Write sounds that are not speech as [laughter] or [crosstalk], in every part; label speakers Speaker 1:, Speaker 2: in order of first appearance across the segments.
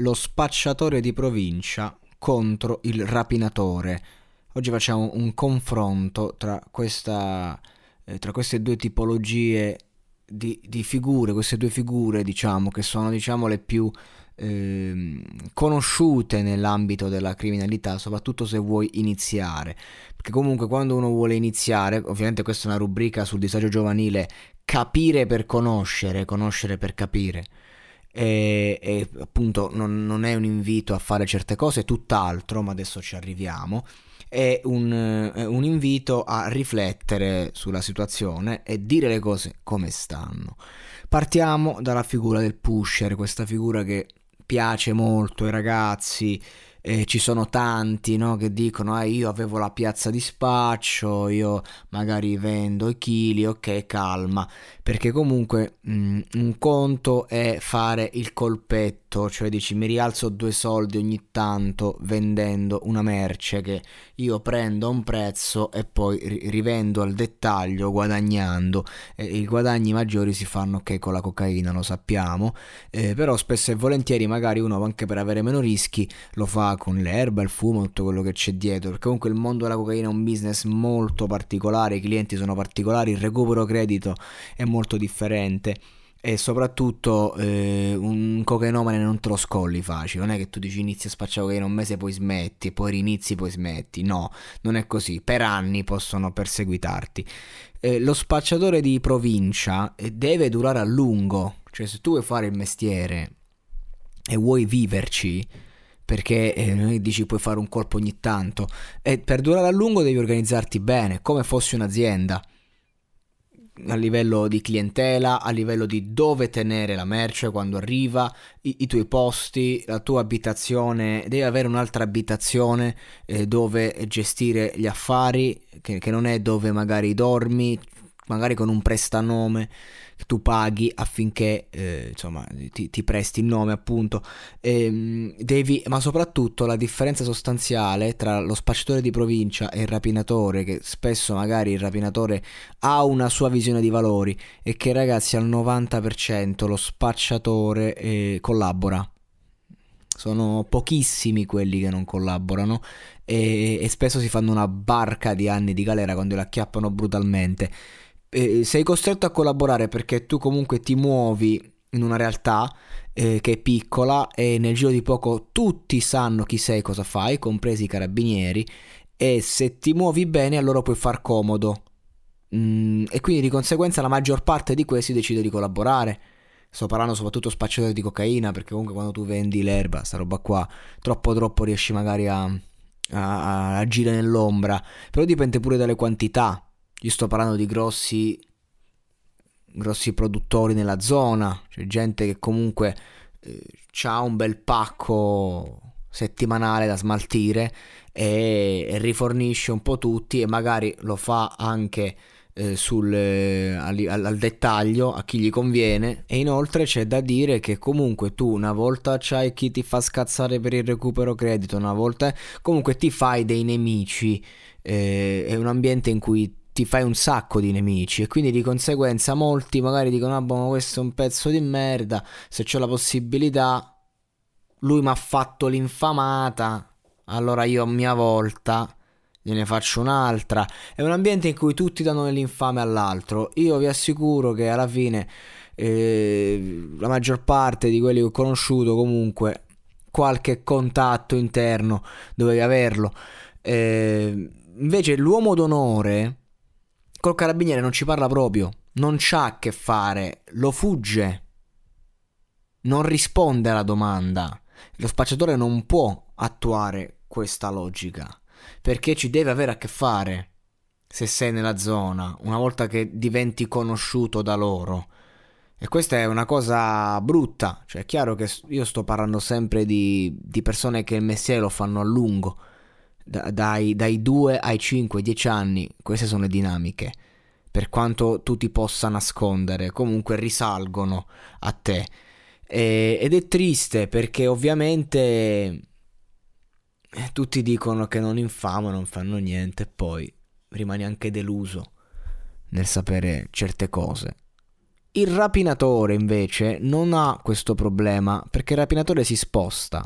Speaker 1: Lo spacciatore di provincia contro il rapinatore. Oggi facciamo un confronto tra, questa, eh, tra queste due tipologie di, di, figure, queste due figure diciamo che sono diciamo le più eh, conosciute nell'ambito della criminalità, soprattutto se vuoi iniziare. Perché comunque quando uno vuole iniziare, ovviamente questa è una rubrica sul disagio giovanile, capire per conoscere, conoscere per capire e, e appunto non, non, è un invito a fare certe cose, tutt'altro, ma adesso ci arriviamo, è un, un invito a riflettere sulla situazione e dire le cose come stanno. Partiamo dalla figura del pusher, questa figura che piace molto ai ragazzi, eh, ci sono tanti no, che dicono ah, io avevo la piazza di spaccio, io magari vendo i chili, ok calma, perché comunque mh, un conto è fare il colpetto, cioè dici mi rialzo due soldi ogni tanto vendendo una merce che io prendo a un prezzo e poi rivendo al dettaglio guadagnando, eh, i guadagni maggiori si fanno ok con la cocaina, lo sappiamo, eh, però spesso e volentieri magari uno anche per avere meno rischi lo fa con l'erba, il fumo, tutto quello che c'è dietro, perché comunque il mondo della cocaina è un business molto particolare, i clienti sono particolari, il recupero credito è molto differente e soprattutto eh, un cocainomane non te lo scolli facile, non è che tu dici inizi a spacciare cocaina un mese poi smetti, poi rinizi poi smetti, no, non è così, per anni possono perseguitarti. Eh, lo spacciatore di provincia eh, deve durare a lungo, cioè se tu vuoi fare il mestiere e vuoi viverci, perché eh, dici puoi fare un colpo ogni tanto. E per durare a lungo devi organizzarti bene, come fossi un'azienda. A livello di clientela, a livello di dove tenere la merce quando arriva, i, i tuoi posti, la tua abitazione, devi avere un'altra abitazione eh, dove gestire gli affari, che, che non è dove magari dormi, magari con un prestanome tu paghi affinché eh, insomma, ti, ti, presti il nome appunto. Ehm, devi, ma soprattutto la differenza sostanziale tra lo spacciatore di provincia e il rapinatore che spesso magari il rapinatore ha una sua visione di valori è che ragazzi al 90% lo spacciatore eh, collabora. Sono pochissimi quelli che non collaborano e, e spesso si fanno una barca di anni di galera quando la acchiappano brutalmente eh, sei costretto a collaborare perché tu comunque ti muovi in una realtà eh, che è piccola e nel giro di poco tutti sanno chi sei, cosa fai, compresi i carabinieri e se ti muovi bene allora puoi far comodo. Mm, e quindi di conseguenza la maggior parte di questi decide di collaborare. Sto parlando soprattutto spacciatori di cocaina perché comunque quando tu vendi l'erba, sta roba qua, troppo troppo riesci magari a, a, a agire nell'ombra, però dipende pure dalle quantità io sto parlando di grossi, grossi produttori nella zona, cioè gente che comunque eh, ha un bel pacco settimanale da smaltire e, e, rifornisce un po' tutti e magari lo fa anche eh, sul, eh, al, al, dettaglio a chi gli conviene. E inoltre c'è da dire che comunque tu una volta c'hai chi ti fa scazzare per il recupero credito una volta comunque ti fai dei nemici eh, è un ambiente in cui ti fai un sacco di nemici e quindi di conseguenza molti magari dicono ah boh, questo è un pezzo di merda, se c'ho la possibilità lui mi ha fatto l'infamata, allora io a mia volta gliene faccio un'altra. È un ambiente in cui tutti danno l'infame all'altro. Io vi assicuro che alla fine eh, la maggior parte di quelli che ho conosciuto comunque qualche contatto interno, dovevi averlo. Eh, invece l'uomo d'onore col carabiniere non ci parla proprio, non c'ha a che fare, lo fugge, non risponde alla domanda. Lo spacciatore non può attuare questa logica perché ci deve avere a che fare se sei nella zona una volta che diventi conosciuto da loro. E questa è una cosa brutta, cioè è chiaro che io sto parlando sempre di, di persone che il mestiere lo fanno a lungo da, dai, dai 2 ai 5, 10 anni, queste sono le dinamiche. Per quanto tu ti possa nascondere, comunque risalgono a te. E, ed è triste perché ovviamente eh, tutti dicono che non infamano, non fanno niente, e poi rimani anche deluso nel sapere certe cose. Il rapinatore invece non ha questo problema perché il rapinatore si sposta.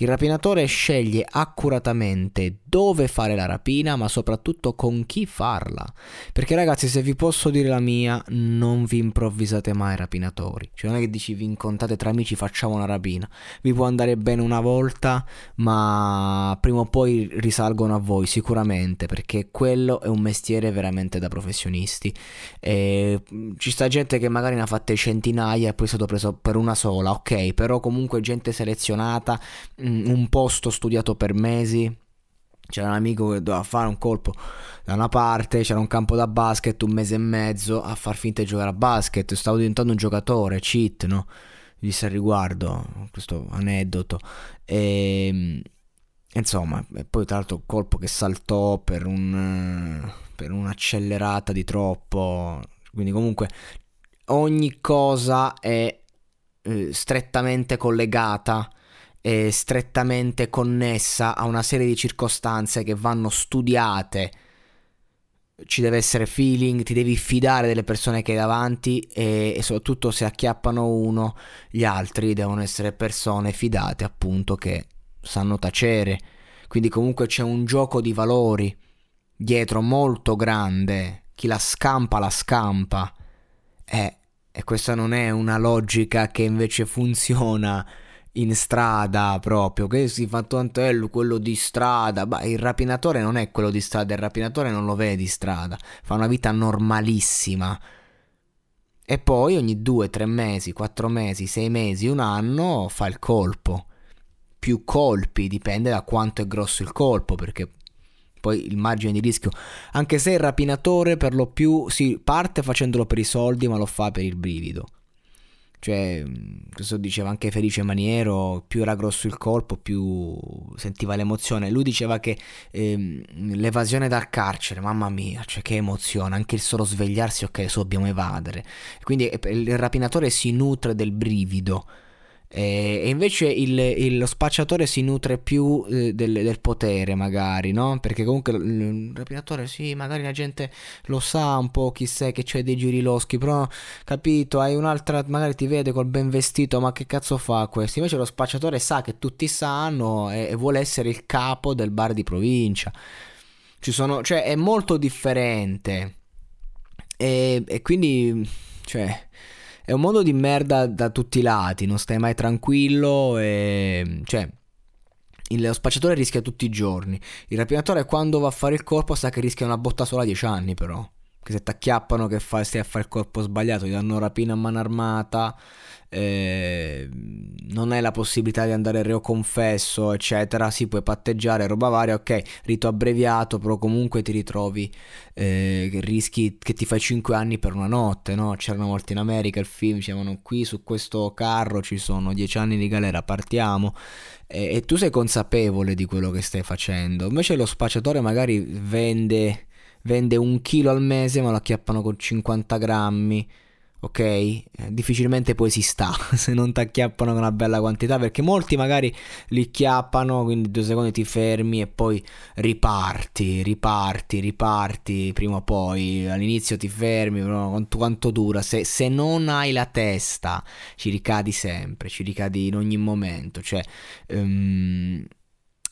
Speaker 1: Il rapinatore sceglie accuratamente dove fare la rapina, ma soprattutto con chi farla. Perché ragazzi, se vi posso dire la mia, non vi improvvisate mai rapinatori. Cioè non è che dici vi incontrate tra amici, facciamo una rapina. Vi può andare bene una volta, ma prima o poi risalgono a voi sicuramente, perché quello è un mestiere veramente da professionisti. E ci sta gente che magari ne ha fatte centinaia e poi è stato preso per una sola, ok, però comunque gente selezionata, un posto studiato per mesi. C'era un amico che doveva fare un colpo da una parte, c'era un campo da basket un mese e mezzo a far finta di giocare a basket, stavo diventando un giocatore, cheat, no? Disse al riguardo questo aneddoto. E, insomma, e poi tra l'altro colpo che saltò per, un, per un'accelerata di troppo. Quindi comunque ogni cosa è eh, strettamente collegata e strettamente connessa a una serie di circostanze che vanno studiate. Ci deve essere feeling, ti devi fidare delle persone che hai davanti e, e soprattutto se acchiappano uno, gli altri devono essere persone fidate appunto che sanno tacere. Quindi comunque c'è un gioco di valori dietro molto grande. Chi la scampa la scampa. Eh, e questa non è una logica che invece funziona in strada proprio, che si fa tanto è quello di strada, ma il rapinatore non è quello di strada, il rapinatore non lo vede di strada, fa una vita normalissima. E poi ogni due, tre mesi, quattro mesi, sei mesi, un anno fa il colpo. Più colpi, dipende da quanto è grosso il colpo, perché poi il margine di rischio, anche se il rapinatore per lo più si parte facendolo per i soldi, ma lo fa per il brivido. Cioè, questo diceva anche Felice Maniero, più era grosso il colpo, più sentiva l'emozione. Lui diceva che ehm, l'evasione dal carcere, mamma mia, cioè che emozione, anche il solo svegliarsi, ok, adesso dobbiamo evadere. Quindi il rapinatore si nutre del brivido e invece il, il, lo spacciatore si nutre più eh, del, del, potere, magari, no? Perché comunque il rapinatore, sì, magari la gente lo sa un po', chi sei che c'è dei giri loschi, però, capito, hai un'altra, magari ti vede col ben vestito, ma che cazzo fa questo? Invece lo spacciatore sa che tutti sanno e, e vuole essere il capo del bar di provincia. Ci sono, cioè, è molto differente. E, e quindi, cioè è un mondo di merda da tutti i lati, non stai mai tranquillo e... cioè... Lo spacciatore rischia tutti i giorni. Il rapinatore quando va a fare il colpo sa che rischia una botta sola a 10 anni però. Che se ti acchiappano che fai, stai a fare il colpo sbagliato, ti danno rapina a mano armata, eh, non hai la possibilità di andare reo confesso, eccetera, si puoi patteggiare, roba varia, ok, rito abbreviato, però comunque ti ritrovi eh, rischi che ti fai 5 anni per una notte, no? C'era una volta in America il film, dicevano qui su questo carro ci sono 10 anni di galera, partiamo. E, e tu sei consapevole di quello che stai facendo. Invece lo spacciatore magari vende, vende un chilo al mese, ma lo acchiappano con 50 grammi ok? Eh, difficilmente poi si sta [laughs] se non ti acchiappano con una bella quantità perché molti magari li chiappano, quindi due secondi ti fermi e poi riparti, riparti, riparti prima o poi. All'inizio ti fermi, quanto, quanto dura? Se, se, non hai la testa ci ricadi sempre, ci ricadi in ogni momento, cioè... Um,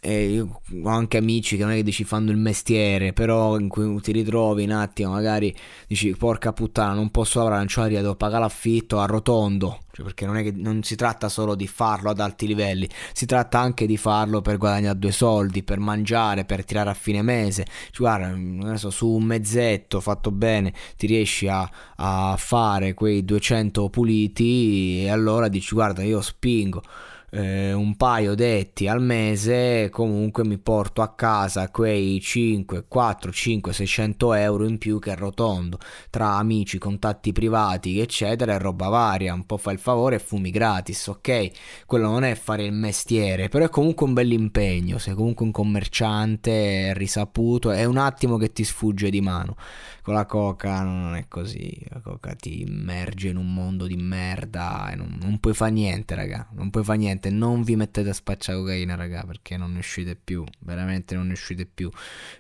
Speaker 1: e io ho anche amici che non è che dici fanno il mestiere, però in cui ti ritrovi un attimo, magari dici porca puttana, non posso la devo pagare l'affitto, arrotondo, cioè perché non è che non si tratta solo di farlo ad alti livelli, si tratta anche di farlo per guadagnare due soldi, per mangiare, per tirare a fine mese. Cioè, guarda, so, su un mezzetto fatto bene ti riesci a, a fare quei 200 puliti e allora dici guarda io spingo eh, un paio detti al mese comunque mi porto a casa quei 5, 4, 5, 600 euro in più che arrotondo tra amici, contatti privati eccetera e roba varia un po' fai il favore e fumi gratis ok? Quello non è fare il mestiere però è comunque un bel impegno sei comunque un commerciante risaputo è un attimo che ti sfugge di mano. Con la coca non è così la coca ti immerge in un mondo di merda e non, non puoi fare niente raga non puoi fare niente niente, non vi mettete a spacciare cocaina, raga, perché non ne uscite più, veramente non ne uscite più.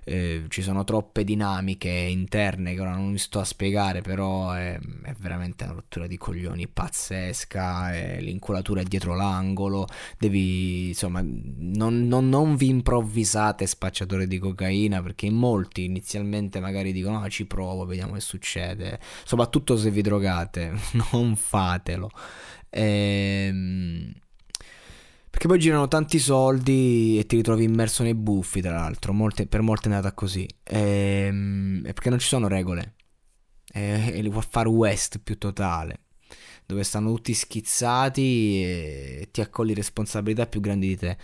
Speaker 1: Eh, ci sono troppe dinamiche interne che ora non vi sto a spiegare, però è, è veramente una rottura di coglioni pazzesca, eh, l'inculatura è dietro l'angolo, devi, insomma, non, non, non vi improvvisate spacciatore di cocaina, perché in molti inizialmente magari dicono, no, ci provo, vediamo che succede, soprattutto se vi drogate, [laughs] non fatelo. Ehm perché poi girano tanti soldi e ti ritrovi immerso nei buffi, tra l'altro. Molte, per molte è andata così. Ehm, è perché non ci sono regole. È, è il far west più totale. Dove stanno tutti schizzati e ti accogli responsabilità più grandi di te.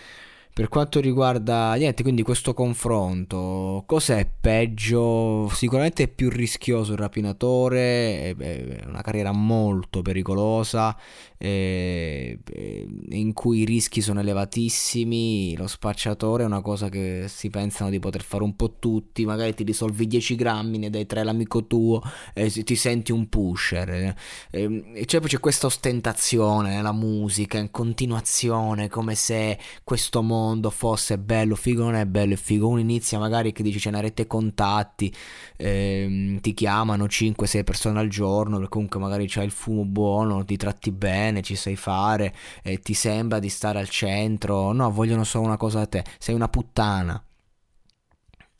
Speaker 1: Per quanto riguarda niente, quindi questo confronto, cos'è peggio? Sicuramente è più rischioso il rapinatore, è una carriera molto pericolosa, in cui i rischi sono elevatissimi, lo spacciatore è una cosa che si pensano di poter fare un po' tutti, magari ti risolvi 10 grammi, ne dai 3 all'amico tuo e ti senti un pusher. E cioè poi c'è questa ostentazione nella musica in continuazione, come se questo mondo fosse bello, figo non è bello, figo. Uno inizia magari che dice c'è una rete contatti, ehm, ti chiamano 5-6 persone al giorno, comunque magari c'hai il fumo buono, ti tratti bene, ci sai fare, e ti sembra di stare al centro. No, vogliono solo una cosa da te, sei una puttana.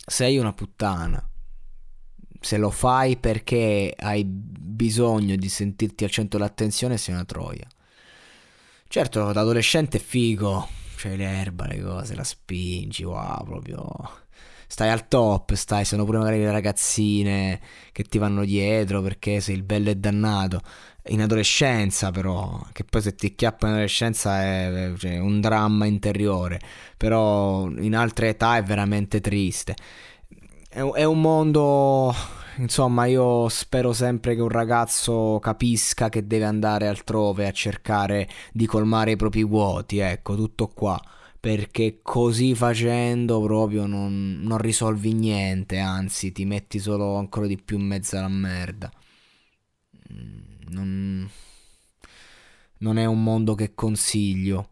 Speaker 1: Sei una puttana se lo fai perché hai bisogno di sentirti al centro dell'attenzione, sei una troia. Certo, da adolescente è figo, c'hai l'erba, le cose, la spingi, wow, proprio stai al top, stai, sono pure magari le ragazzine che ti vanno dietro perché sei il bello e dannato. In adolescenza però, che poi se ti chiappa in adolescenza è cioè, un dramma interiore, però in altre età è veramente triste. È, è un mondo insomma, io spero sempre che un ragazzo capisca che deve andare altrove a cercare di colmare i propri vuoti, ecco, tutto qua. Perché così facendo proprio non, non risolvi niente, anzi ti metti solo ancora di più in mezzo alla merda. Non, non è un mondo che consiglio.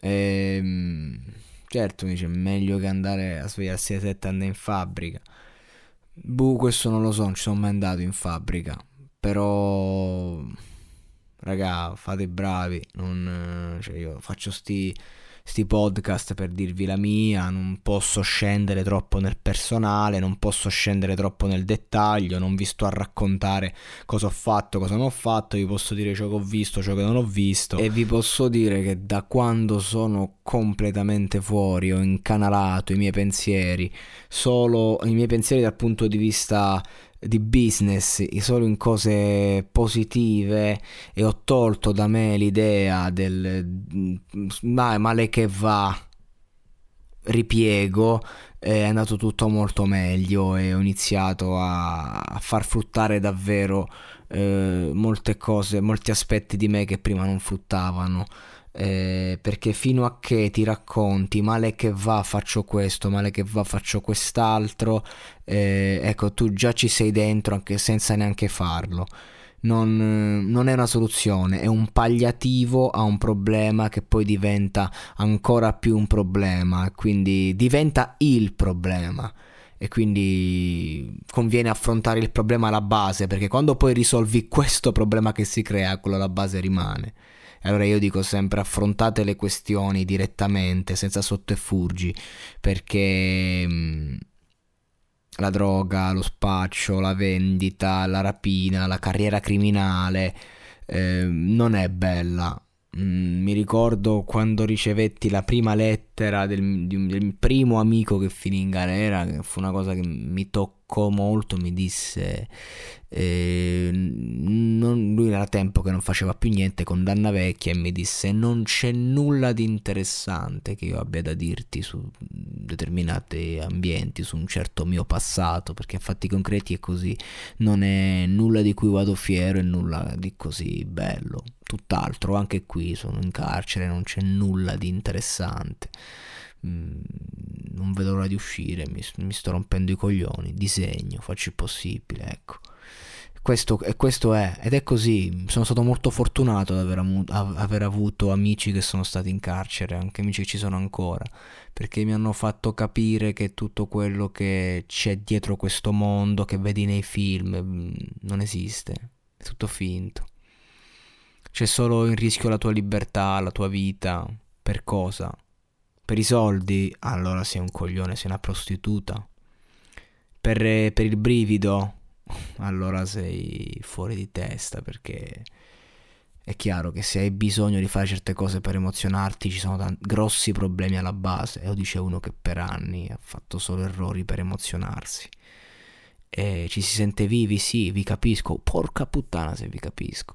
Speaker 1: Ehm, certo, dice meglio che andare a svegliarsi alle 7 anni in fabbrica. Boh, questo non lo so, non ci sono mai andato in fabbrica. Però, raga, fate bravi. Non, cioè io faccio sti sti podcast per dirvi la mia, non posso scendere troppo nel personale, non posso scendere troppo nel dettaglio, non vi sto a raccontare cosa ho fatto, cosa non ho fatto, vi posso dire ciò che ho visto, ciò che non ho visto. E vi posso dire che da quando sono completamente fuori ho incanalato i miei pensieri, solo i miei pensieri dal punto di vista di business solo in cose positive e ho tolto da me l'idea del ma male che va ripiego è andato tutto molto meglio e ho iniziato a, a far fruttare davvero eh, molte cose, molti aspetti di me che prima non fruttavano eh, perché fino a che ti racconti male che va faccio questo, male che va faccio quest'altro, eh, ecco tu già ci sei dentro anche senza neanche farlo. Non, non, è una soluzione, è un palliativo a un problema che poi diventa ancora più un problema, quindi diventa il problema e quindi conviene affrontare il problema alla base perché quando poi risolvi [laughs] questo problema che si crea, quello alla base rimane E allora io dico sempre affrontate le questioni direttamente, senza sotterfugi, perché mm, la droga, lo spaccio, la vendita, la rapina, la carriera criminale eh, non è bella Mm, mi ricordo quando ricevetti la prima lettera del, del, primo amico che finì in galera, che fu una cosa che mi toccò molto, mi disse, eh, non, lui era tempo che non faceva più niente, condanna vecchia, e mi disse non c'è nulla di interessante che io abbia da dirti su determinati ambienti, su un certo mio passato, perché a fatti concreti è così, non è nulla di cui vado fiero e nulla di così bello tutt'altro, anche qui sono in carcere, non c'è nulla di interessante. Mm, non vedo l'ora di uscire, mi, mi, sto rompendo i coglioni, disegno, faccio il possibile, ecco. Questo, e questo è, ed è così, sono stato molto fortunato ad aver, amu, aver avuto amici che sono stati in carcere, anche amici che ci sono ancora, perché mi hanno fatto capire che tutto quello che c'è dietro questo mondo, che vedi nei film, mm, non esiste, è tutto finto. C'è solo in rischio la tua libertà, la tua vita. Per cosa? Per i soldi? Allora sei un coglione, sei una prostituta. Per, per il brivido? Allora sei fuori di testa perché è chiaro che se hai bisogno di fare certe cose per emozionarti ci sono tanti, grossi problemi alla base. E lo dice uno che per anni ha fatto solo errori per emozionarsi. E ci si sente vivi, sì, vi capisco. Porca puttana se vi capisco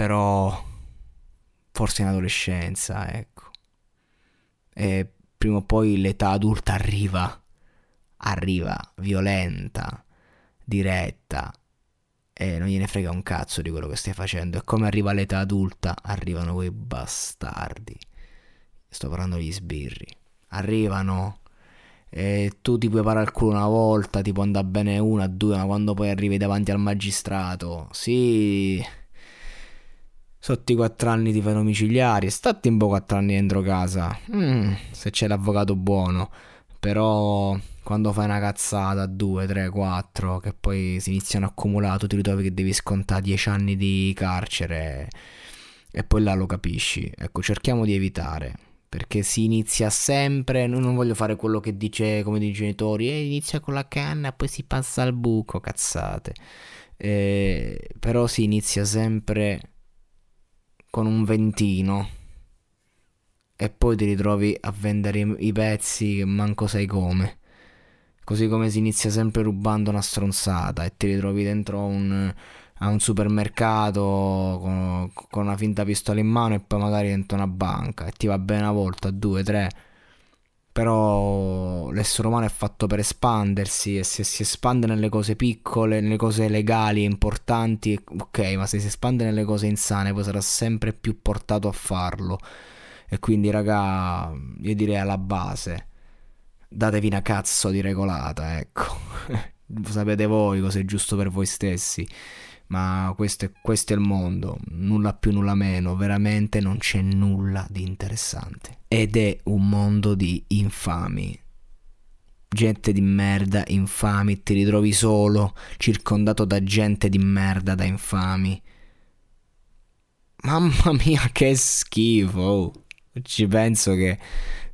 Speaker 1: però forse in adolescenza, ecco. E prima o poi l'età adulta arriva, arriva violenta, diretta e non gliene frega un cazzo di quello che stai facendo. E come arriva l'età adulta, arrivano quei bastardi. Sto parlando degli sbirri. Arrivano e tu ti puoi parare il culo una volta, ti può bene una, due, ma quando poi arrivi davanti al magistrato, sì Sotto i 4 anni ti fai domiciliari, stati un po' 4 anni dentro casa. Mm, se c'è l'avvocato buono. Però quando fai una cazzata, 2, 3, 4, che poi si iniziano a accumulare, tu ti ritrovi che devi scontare 10 anni di carcere e poi là lo capisci. Ecco, cerchiamo di evitare. Perché si inizia sempre, non voglio fare quello che dice come i genitori, eh, inizia con la canna poi si passa al buco, cazzate. Eh, però si inizia sempre con un ventino e poi ti ritrovi a vendere i, pezzi che manco sai come. Così come si inizia sempre rubando una stronzata e ti ritrovi dentro un, a un supermercato con, con, una finta pistola in mano e poi magari dentro una banca e ti va bene una volta, due, tre però l'essere umano è fatto per espandersi e se si espande nelle cose piccole, nelle cose legali e importanti, ok, ma se si espande nelle cose insane poi sarà sempre più portato a farlo. E quindi raga, io direi alla base, datevi una cazzo di regolata, ecco. [laughs] Sapete voi cosa è giusto per voi stessi ma questo è, questo è, il mondo, nulla più, nulla meno, veramente non c'è nulla di interessante. Ed è un mondo di infami. Gente di merda, infami, ti ritrovi solo, circondato da gente di merda, da infami. Mamma mia, che schifo! Ci penso che...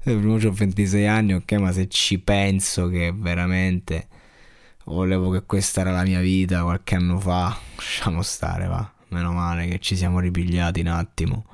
Speaker 1: Prima ho 26 anni, ok, ma se ci penso che veramente volevo che questa era la mia vita qualche anno fa. Lasciamo stare, va. Meno male che ci siamo ripigliati un attimo.